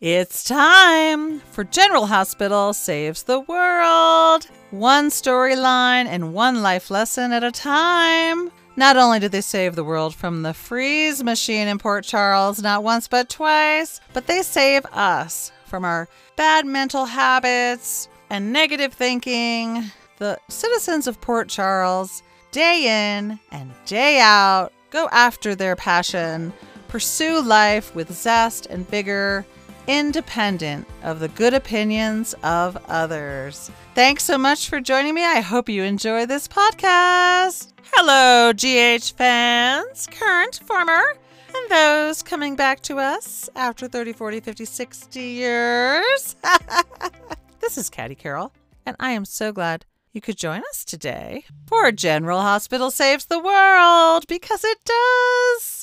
It's time for General Hospital Saves the World. One storyline and one life lesson at a time. Not only did they save the world from the freeze machine in Port Charles, not once but twice, but they save us from our bad mental habits and negative thinking. The citizens of Port Charles, day in and day out, go after their passion, pursue life with zest and vigor independent of the good opinions of others. Thanks so much for joining me. I hope you enjoy this podcast. Hello, GH fans, current, former, and those coming back to us after 30, 40, 50, 60 years. this is Caddy Carroll, and I am so glad you could join us today for General Hospital Saves the World because it does.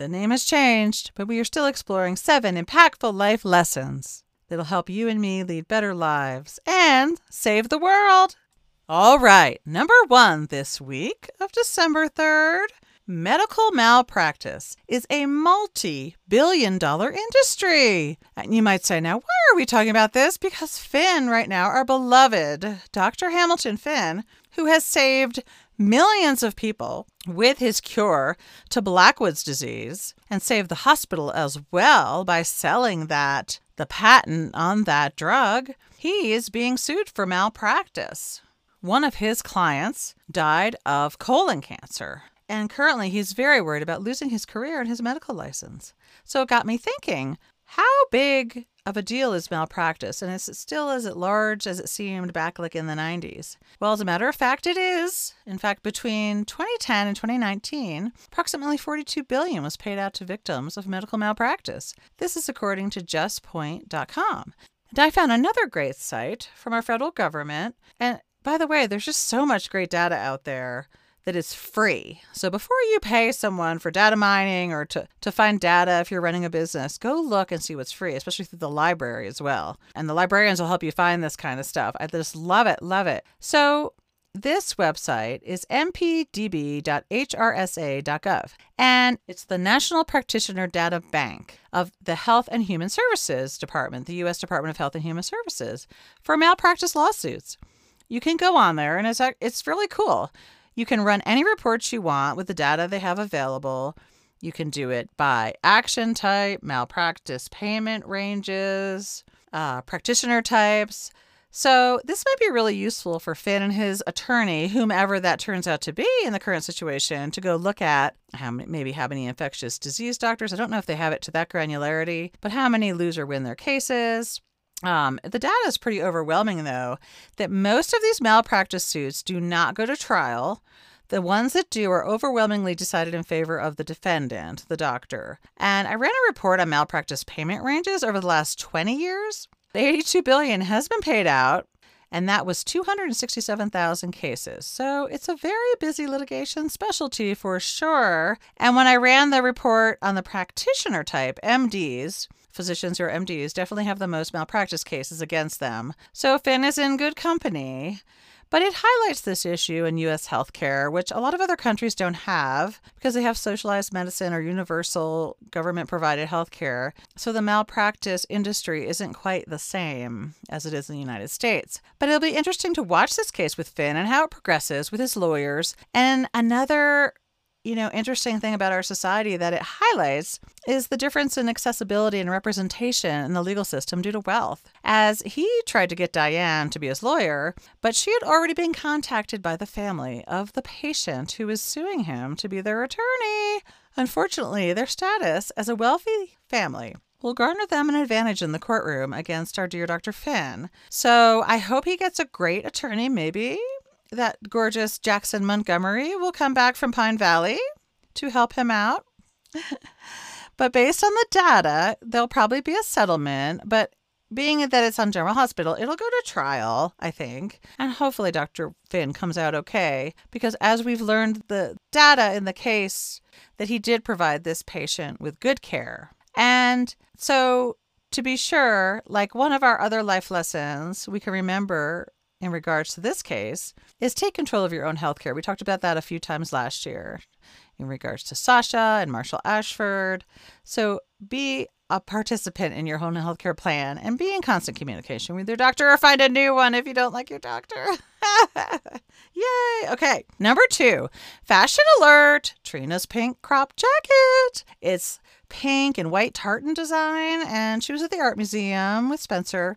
The name has changed, but we are still exploring seven impactful life lessons that'll help you and me lead better lives and save the world. All right, number one this week of December 3rd medical malpractice is a multi billion dollar industry. And you might say, now, why are we talking about this? Because Finn, right now, our beloved Dr. Hamilton Finn, who has saved millions of people with his cure to Blackwood's disease and saved the hospital as well by selling that the patent on that drug. He is being sued for malpractice. One of his clients died of colon cancer, and currently he's very worried about losing his career and his medical license. So it got me thinking how big of a deal is malpractice, and is it still as large as it seemed back like in the 90s? Well, as a matter of fact, it is. In fact, between 2010 and 2019, approximately 42 billion was paid out to victims of medical malpractice. This is according to justpoint.com. And I found another great site from our federal government. And by the way, there's just so much great data out there that is free. So before you pay someone for data mining or to, to find data if you're running a business, go look and see what's free, especially through the library as well. And the librarians will help you find this kind of stuff. I just love it, love it. So this website is npdb.hrsa.gov, and it's the National Practitioner Data Bank of the Health and Human Services Department, the U.S. Department of Health and Human Services, for malpractice lawsuits. You can go on there, and it's it's really cool. You can run any reports you want with the data they have available. You can do it by action type, malpractice payment ranges, uh, practitioner types. So, this might be really useful for Finn and his attorney, whomever that turns out to be in the current situation, to go look at how many, maybe how many infectious disease doctors. I don't know if they have it to that granularity, but how many lose or win their cases. Um, the data is pretty overwhelming, though, that most of these malpractice suits do not go to trial. The ones that do are overwhelmingly decided in favor of the defendant, the doctor. And I ran a report on malpractice payment ranges over the last 20 years. The 82 billion has been paid out, and that was 267,000 cases. So it's a very busy litigation specialty for sure. And when I ran the report on the practitioner type, MDs, physicians are MDs definitely have the most malpractice cases against them. So Finn is in good company. But it highlights this issue in U.S. healthcare, which a lot of other countries don't have because they have socialized medicine or universal government provided healthcare. So the malpractice industry isn't quite the same as it is in the United States. But it'll be interesting to watch this case with Finn and how it progresses with his lawyers. And another you know, interesting thing about our society that it highlights is the difference in accessibility and representation in the legal system due to wealth. As he tried to get Diane to be his lawyer, but she had already been contacted by the family of the patient who was suing him to be their attorney. Unfortunately, their status as a wealthy family will garner them an advantage in the courtroom against our dear Dr. Finn. So I hope he gets a great attorney, maybe that gorgeous Jackson Montgomery will come back from Pine Valley to help him out. but based on the data, there'll probably be a settlement. But being that it's on General Hospital, it'll go to trial, I think. And hopefully Dr. Finn comes out okay. Because as we've learned the data in the case, that he did provide this patient with good care. And so, to be sure, like one of our other life lessons, we can remember in regards to this case is take control of your own healthcare. We talked about that a few times last year in regards to Sasha and Marshall Ashford. So be a participant in your home healthcare plan and be in constant communication with your doctor or find a new one if you don't like your doctor. Yay! Okay, number two, fashion alert Trina's pink crop jacket. It's pink and white tartan design, and she was at the art museum with Spencer.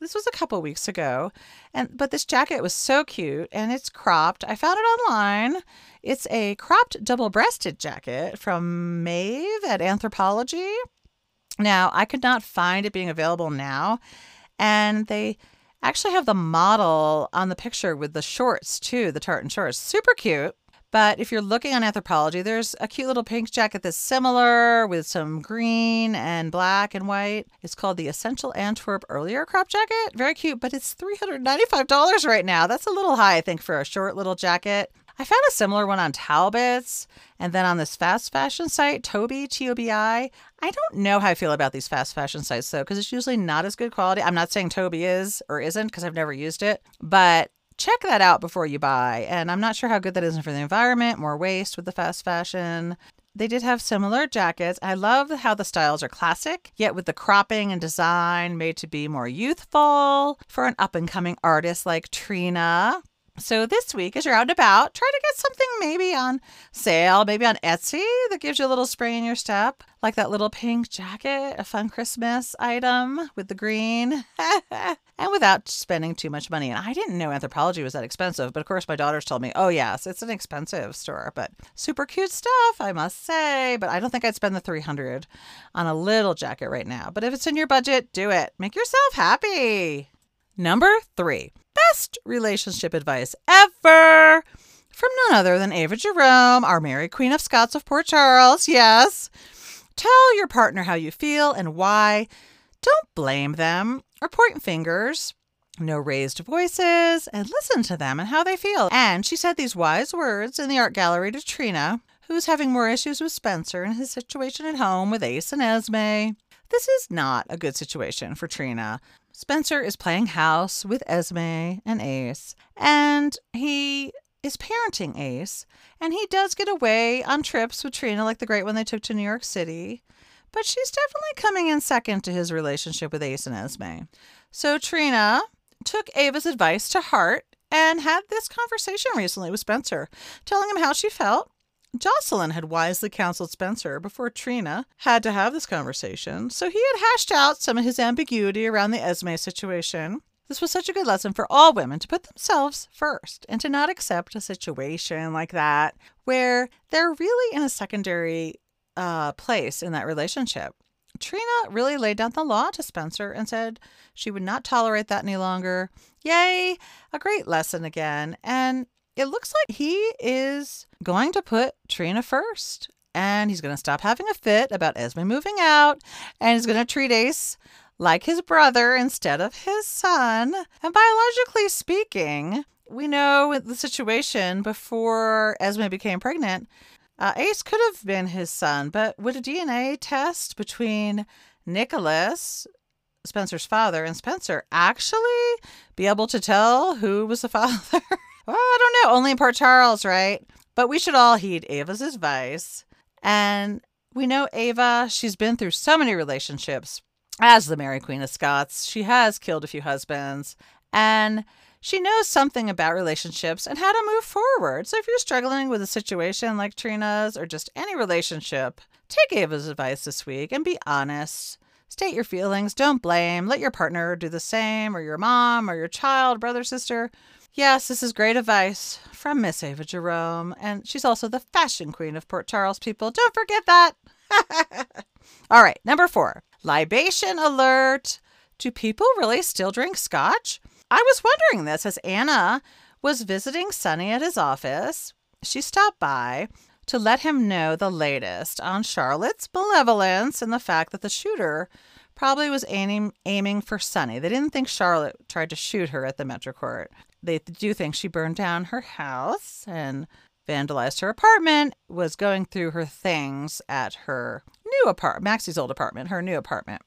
This was a couple weeks ago, and but this jacket was so cute and it's cropped. I found it online. It's a cropped double-breasted jacket from Maeve at Anthropologie. Now, I could not find it being available now, and they actually have the model on the picture with the shorts too, the tartan shorts. Super cute. But if you're looking on Anthropologie, there's a cute little pink jacket that's similar with some green and black and white. It's called the Essential Antwerp Earlier Crop Jacket. Very cute, but it's $395 right now. That's a little high, I think, for a short little jacket. I found a similar one on Talbot's and then on this fast fashion site, Tobi T O B I. I don't know how I feel about these fast fashion sites though, because it's usually not as good quality. I'm not saying Tobi is or isn't because I've never used it, but check that out before you buy. And I'm not sure how good that is for the environment, more waste with the fast fashion. They did have similar jackets. I love how the styles are classic, yet with the cropping and design made to be more youthful for an up and coming artist like Trina. So this week, as you're out and about, try to get something maybe on sale, maybe on Etsy that gives you a little spring in your step, like that little pink jacket, a fun Christmas item with the green, and without spending too much money. And I didn't know Anthropologie was that expensive, but of course my daughters told me, oh yes, it's an expensive store, but super cute stuff, I must say. But I don't think I'd spend the 300 on a little jacket right now. But if it's in your budget, do it. Make yourself happy. Number three, best relationship advice ever from none other than Ava Jerome, our Mary Queen of Scots of Port Charles. Yes. Tell your partner how you feel and why. Don't blame them or point fingers. No raised voices and listen to them and how they feel. And she said these wise words in the art gallery to Trina, who's having more issues with Spencer and his situation at home with Ace and Esme. This is not a good situation for Trina. Spencer is playing house with Esme and Ace, and he is parenting Ace, and he does get away on trips with Trina, like the great one they took to New York City. But she's definitely coming in second to his relationship with Ace and Esme. So Trina took Ava's advice to heart and had this conversation recently with Spencer, telling him how she felt Jocelyn had wisely counseled Spencer before Trina had to have this conversation, so he had hashed out some of his ambiguity around the Esme situation. This was such a good lesson for all women to put themselves first and to not accept a situation like that where they're really in a secondary uh, place in that relationship. Trina really laid down the law to Spencer and said she would not tolerate that any longer. Yay, a great lesson again. And it looks like he is going to put Trina first. And he's going to stop having a fit about Esme moving out. And he's going to treat Ace like his brother instead of his son. And biologically speaking, we know the situation before Esme became pregnant. Uh, Ace could have been his son, but would a DNA test between Nicholas, Spencer's father, and Spencer actually be able to tell who was the father? Well, I don't know. Only in Port Charles, right? But we should all heed Ava's advice. And we know Ava, she's been through so many relationships as the Mary Queen of Scots. She has killed a few husbands. And she knows something about relationships and how to move forward. So if you're struggling with a situation like Trina's or just any relationship, take Ava's advice this week and be honest. State your feelings, don't blame. Let your partner do the same, or your mom, or your child, brother, sister. Yes, this is great advice from Miss Ava Jerome, and she's also the fashion queen of Port Charles, people. Don't forget that. All right, number four libation alert. Do people really still drink scotch? I was wondering this as Anna was visiting Sonny at his office. She stopped by to let him know the latest on Charlotte's malevolence and the fact that the shooter probably was aiming, aiming for Sonny. They didn't think Charlotte tried to shoot her at the Metro Court they do think she burned down her house and vandalized her apartment, was going through her things at her new apartment, Maxie's old apartment, her new apartment.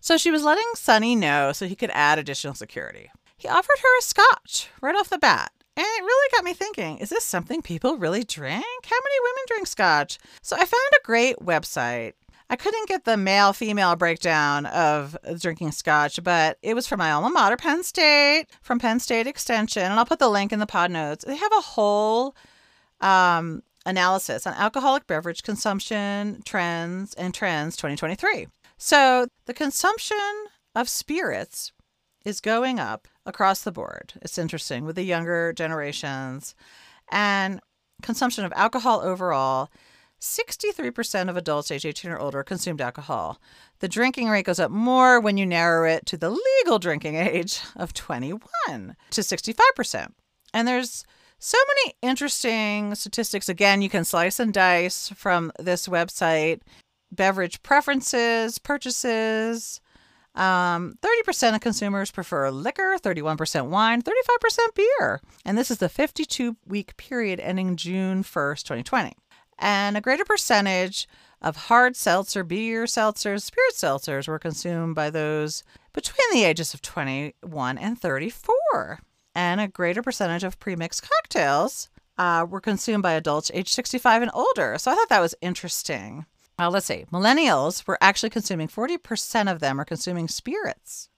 So she was letting Sonny know so he could add additional security. He offered her a scotch right off the bat. And it really got me thinking is this something people really drink? How many women drink scotch? So I found a great website I couldn't get the male female breakdown of drinking scotch, but it was from my alma mater, Penn State, from Penn State Extension. And I'll put the link in the pod notes. They have a whole um, analysis on alcoholic beverage consumption trends and trends 2023. So the consumption of spirits is going up across the board. It's interesting with the younger generations and consumption of alcohol overall. 63% of adults age 18 or older consumed alcohol. The drinking rate goes up more when you narrow it to the legal drinking age of 21 to 65%. And there's so many interesting statistics. Again, you can slice and dice from this website beverage preferences, purchases. Um, 30% of consumers prefer liquor, 31% wine, 35% beer. And this is the 52 week period ending June 1st, 2020. And a greater percentage of hard seltzer, beer seltzers, spirit seltzers were consumed by those between the ages of 21 and 34 and a greater percentage of premixed cocktails uh, were consumed by adults age 65 and older. So I thought that was interesting. Let's see, millennials were actually consuming 40% of them are consuming spirits.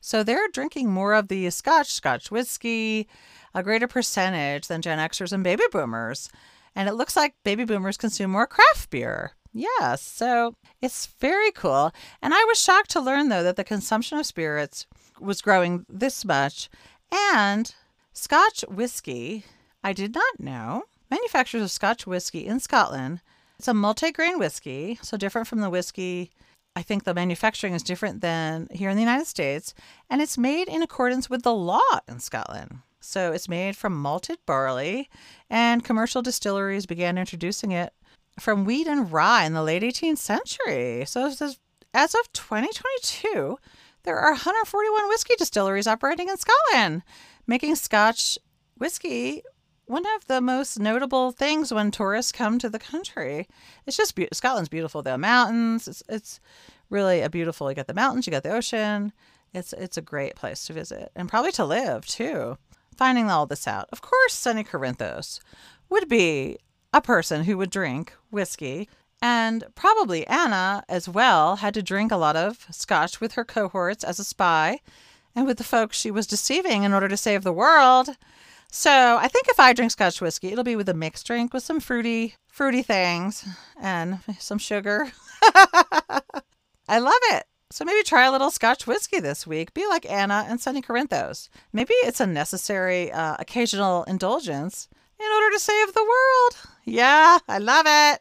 So they're drinking more of the scotch, scotch whiskey, a greater percentage than Gen Xers and baby boomers. And it looks like baby boomers consume more craft beer. Yes, so it's very cool. And I was shocked to learn, though, that the consumption of spirits was growing this much and Scotch whiskey, I did not know. Manufacturers of Scotch whiskey in Scotland. It's a multi-grain whiskey, so different from the whiskey. I think the manufacturing is different than here in the United States, and it's made in accordance with the law in Scotland. So it's made from malted barley, and commercial distilleries began introducing it from wheat and rye in the late 18th century. So as of 2022, there are 141 whiskey distilleries operating in Scotland, making Scotch whiskey one of the most notable things when tourists come to the country. It's just be- Scotland's beautiful. The mountains. It's it's really a beautiful. You got the mountains. You got the ocean. It's it's a great place to visit and probably to live too. Finding all this out, of course, Sonny Corinthos would be a person who would drink whiskey and probably Anna as well had to drink a lot of scotch with her cohorts as a spy and with the folks she was deceiving in order to save the world. So I think if I drink scotch whiskey, it'll be with a mixed drink with some fruity, fruity things and some sugar. So maybe try a little scotch whiskey this week. Be like Anna and Sonny Corinthos. Maybe it's a necessary uh, occasional indulgence in order to save the world. Yeah, I love it.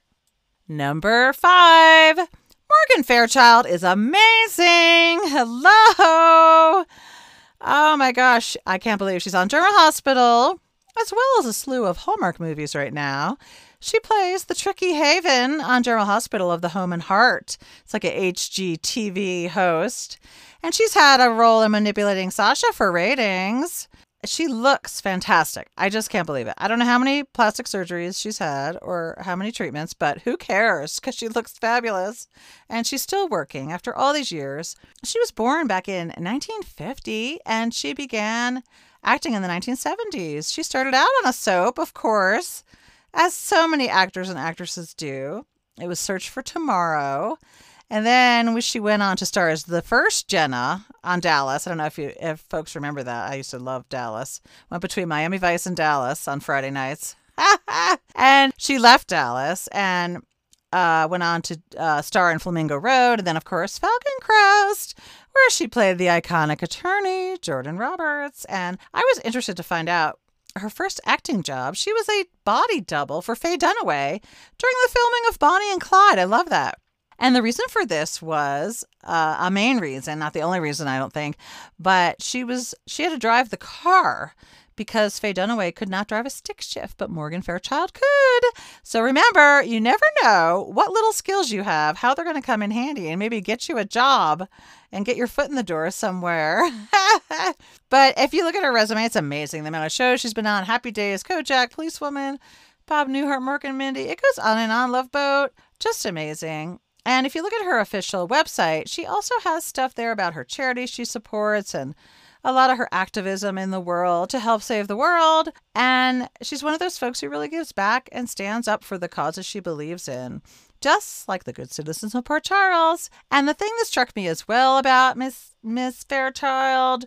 Number five, Morgan Fairchild is amazing. Hello. Oh my gosh, I can't believe she's on General Hospital, as well as a slew of Hallmark movies right now. She plays the tricky Haven on General Hospital of the Home and Heart. It's like a HGTV host. And she's had a role in manipulating Sasha for ratings she looks fantastic. I just can't believe it. I don't know how many plastic surgeries she's had or how many treatments, but who cares? Because she looks fabulous. And she's still working after all these years. She was born back in 1950 and she began acting in the 1970s. She started out on a soap, of course, as so many actors and actresses do. It was Search for Tomorrow. And then she went on to star as the first Jenna on Dallas. I don't know if you if folks remember that. I used to love Dallas. Went between Miami Vice and Dallas on Friday nights. and she left Dallas and uh, went on to uh, star in Flamingo Road, and then of course Falcon Crest, where she played the iconic attorney Jordan Roberts. And I was interested to find out her first acting job. She was a body double for Faye Dunaway during the filming of Bonnie and Clyde. I love that. And the reason for this was uh, a main reason, not the only reason, I don't think, but she was she had to drive the car because Faye Dunaway could not drive a stick shift, but Morgan Fairchild could. So remember, you never know what little skills you have, how they're going to come in handy, and maybe get you a job and get your foot in the door somewhere. but if you look at her resume, it's amazing. The amount of shows she's been on Happy Days, Kojak, Policewoman, Bob Newhart, Mork and Mindy. It goes on and on. Love Boat. Just amazing. And if you look at her official website, she also has stuff there about her charities she supports and a lot of her activism in the world to help save the world. And she's one of those folks who really gives back and stands up for the causes she believes in. just like the good citizens of Port Charles. And the thing that struck me as well about Miss Miss Fairchild,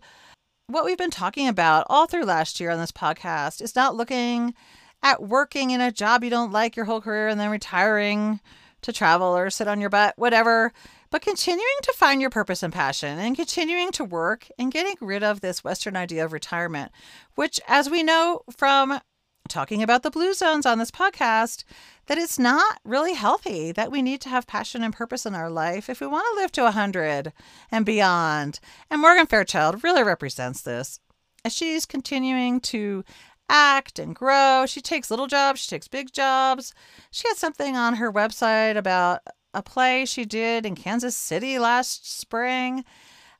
what we've been talking about all through last year on this podcast, is not looking at working in a job you don't like your whole career and then retiring to travel or sit on your butt, whatever, but continuing to find your purpose and passion and continuing to work and getting rid of this Western idea of retirement, which, as we know from talking about the blue zones on this podcast, that it's not really healthy, that we need to have passion and purpose in our life if we want to live to 100 and beyond. And Morgan Fairchild really represents this. As she's continuing to act and grow. She takes little jobs, she takes big jobs. She had something on her website about a play she did in Kansas City last spring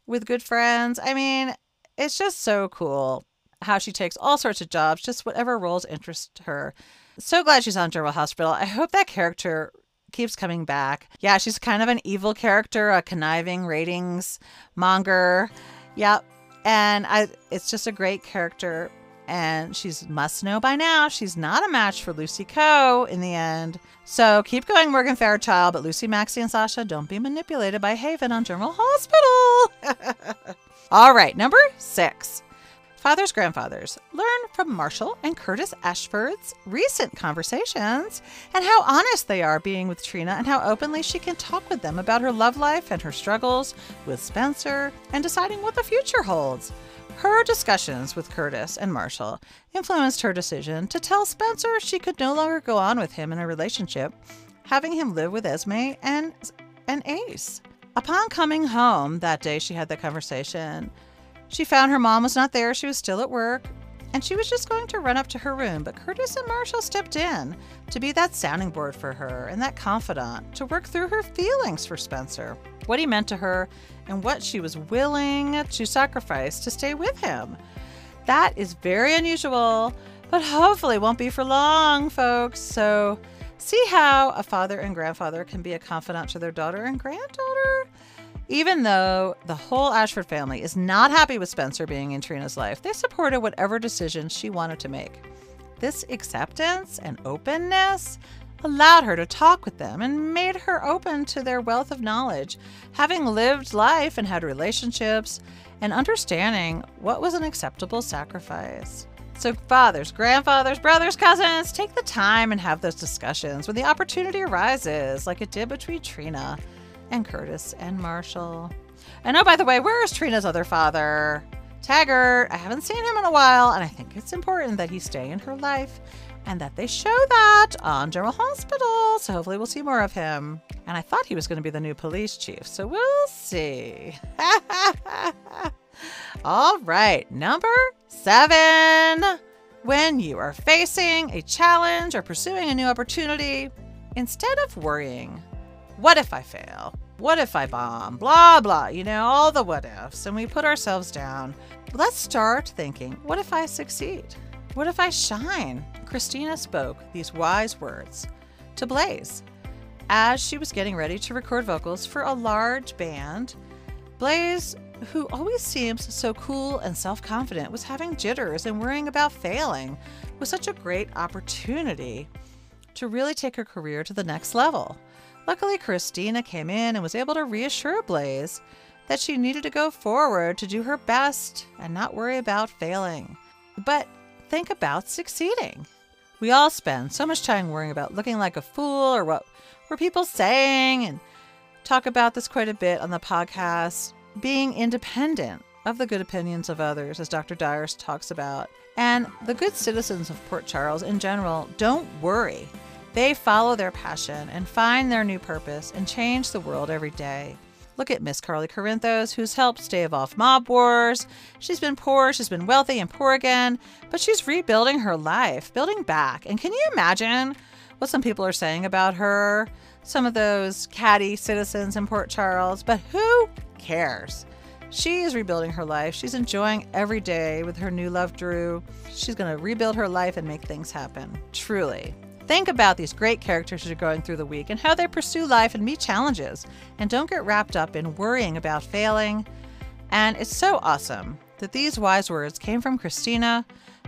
with good friends. I mean, it's just so cool how she takes all sorts of jobs, just whatever roles interest her. So glad she's on General Hospital. I hope that character keeps coming back. Yeah, she's kind of an evil character, a conniving ratings monger. Yep. And I it's just a great character and she's must know by now she's not a match for Lucy Coe in the end. So keep going, Morgan Fairchild, but Lucy, Maxie, and Sasha don't be manipulated by Haven on General Hospital. All right, number six. Fathers, grandfathers, learn from Marshall and Curtis Ashford's recent conversations and how honest they are being with Trina and how openly she can talk with them about her love life and her struggles with Spencer and deciding what the future holds. Her discussions with Curtis and Marshall influenced her decision to tell Spencer she could no longer go on with him in a relationship, having him live with Esme and, and Ace. Upon coming home that day, she had that conversation. She found her mom was not there, she was still at work, and she was just going to run up to her room. But Curtis and Marshall stepped in to be that sounding board for her and that confidant to work through her feelings for Spencer, what he meant to her, and what she was willing to sacrifice to stay with him. That is very unusual, but hopefully won't be for long, folks. So, see how a father and grandfather can be a confidant to their daughter and granddaughter? Even though the whole Ashford family is not happy with Spencer being in Trina's life, they supported whatever decisions she wanted to make. This acceptance and openness allowed her to talk with them and made her open to their wealth of knowledge, having lived life and had relationships, and understanding what was an acceptable sacrifice. So, fathers, grandfathers, brothers, cousins, take the time and have those discussions when the opportunity arises, like it did between Trina and Curtis and Marshall. And oh, by the way, where is Trina's other father? Taggart. I haven't seen him in a while, and I think it's important that he stay in her life and that they show that on General Hospital. So hopefully we'll see more of him. And I thought he was going to be the new police chief, so we'll see. All right, number seven. When you are facing a challenge or pursuing a new opportunity, instead of worrying, what if I fail? What if I bomb? Blah, blah, you know, all the what ifs. And we put ourselves down. Let's start thinking, what if I succeed? What if I shine? Christina spoke these wise words to Blaze as she was getting ready to record vocals for a large band. Blaze, who always seems so cool and self confident, was having jitters and worrying about failing with such a great opportunity to really take her career to the next level. Luckily, Christina came in and was able to reassure Blaze that she needed to go forward to do her best and not worry about failing. But think about succeeding. We all spend so much time worrying about looking like a fool or what were people saying and talk about this quite a bit on the podcast. Being independent of the good opinions of others, as Dr. Dyers talks about. And the good citizens of Port Charles in general don't worry. They follow their passion and find their new purpose and change the world every day. Look at Miss Carly Corinthos, who's helped stave off mob wars. She's been poor, she's been wealthy and poor again, but she's rebuilding her life, building back. And can you imagine what some people are saying about her? Some of those catty citizens in Port Charles, but who cares? She is rebuilding her life. She's enjoying every day with her new love, Drew. She's going to rebuild her life and make things happen. Truly. Think about these great characters you're going through the week and how they pursue life and meet challenges. And don't get wrapped up in worrying about failing. And it's so awesome that these wise words came from Christina,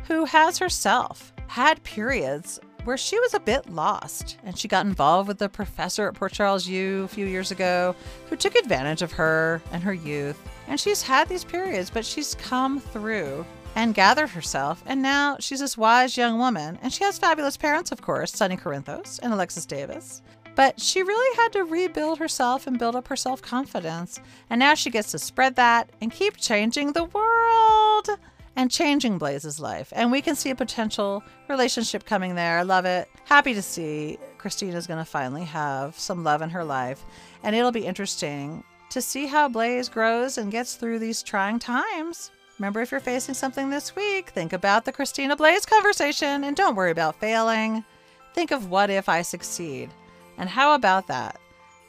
who has herself had periods where she was a bit lost and she got involved with the professor at Port Charles U a few years ago who took advantage of her and her youth. And she's had these periods, but she's come through and gathered herself. And now she's this wise young woman. And she has fabulous parents, of course, Sonny Corinthos and Alexis Davis. But she really had to rebuild herself and build up her self confidence. And now she gets to spread that and keep changing the world and changing Blaze's life. And we can see a potential relationship coming there. I love it. Happy to see Christina's going to finally have some love in her life. And it'll be interesting to see how Blaze grows and gets through these trying times. Remember, if you're facing something this week, think about the Christina Blaze conversation and don't worry about failing. Think of what if I succeed. And how about that?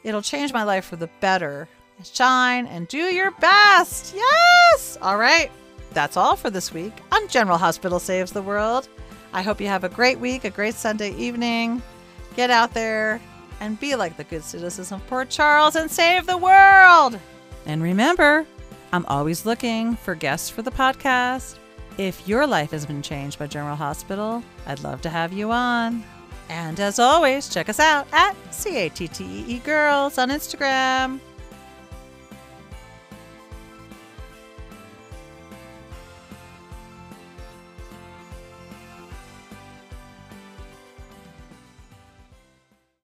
It'll change my life for the better. Shine and do your best. Yes! All right. That's all for this week on General Hospital Saves the World. I hope you have a great week, a great Sunday evening. Get out there and be like the good citizens of Port Charles and save the world. And remember, I'm always looking for guests for the podcast. If your life has been changed by General Hospital, I'd love to have you on. And as always, check us out at CATTEE Girls on Instagram.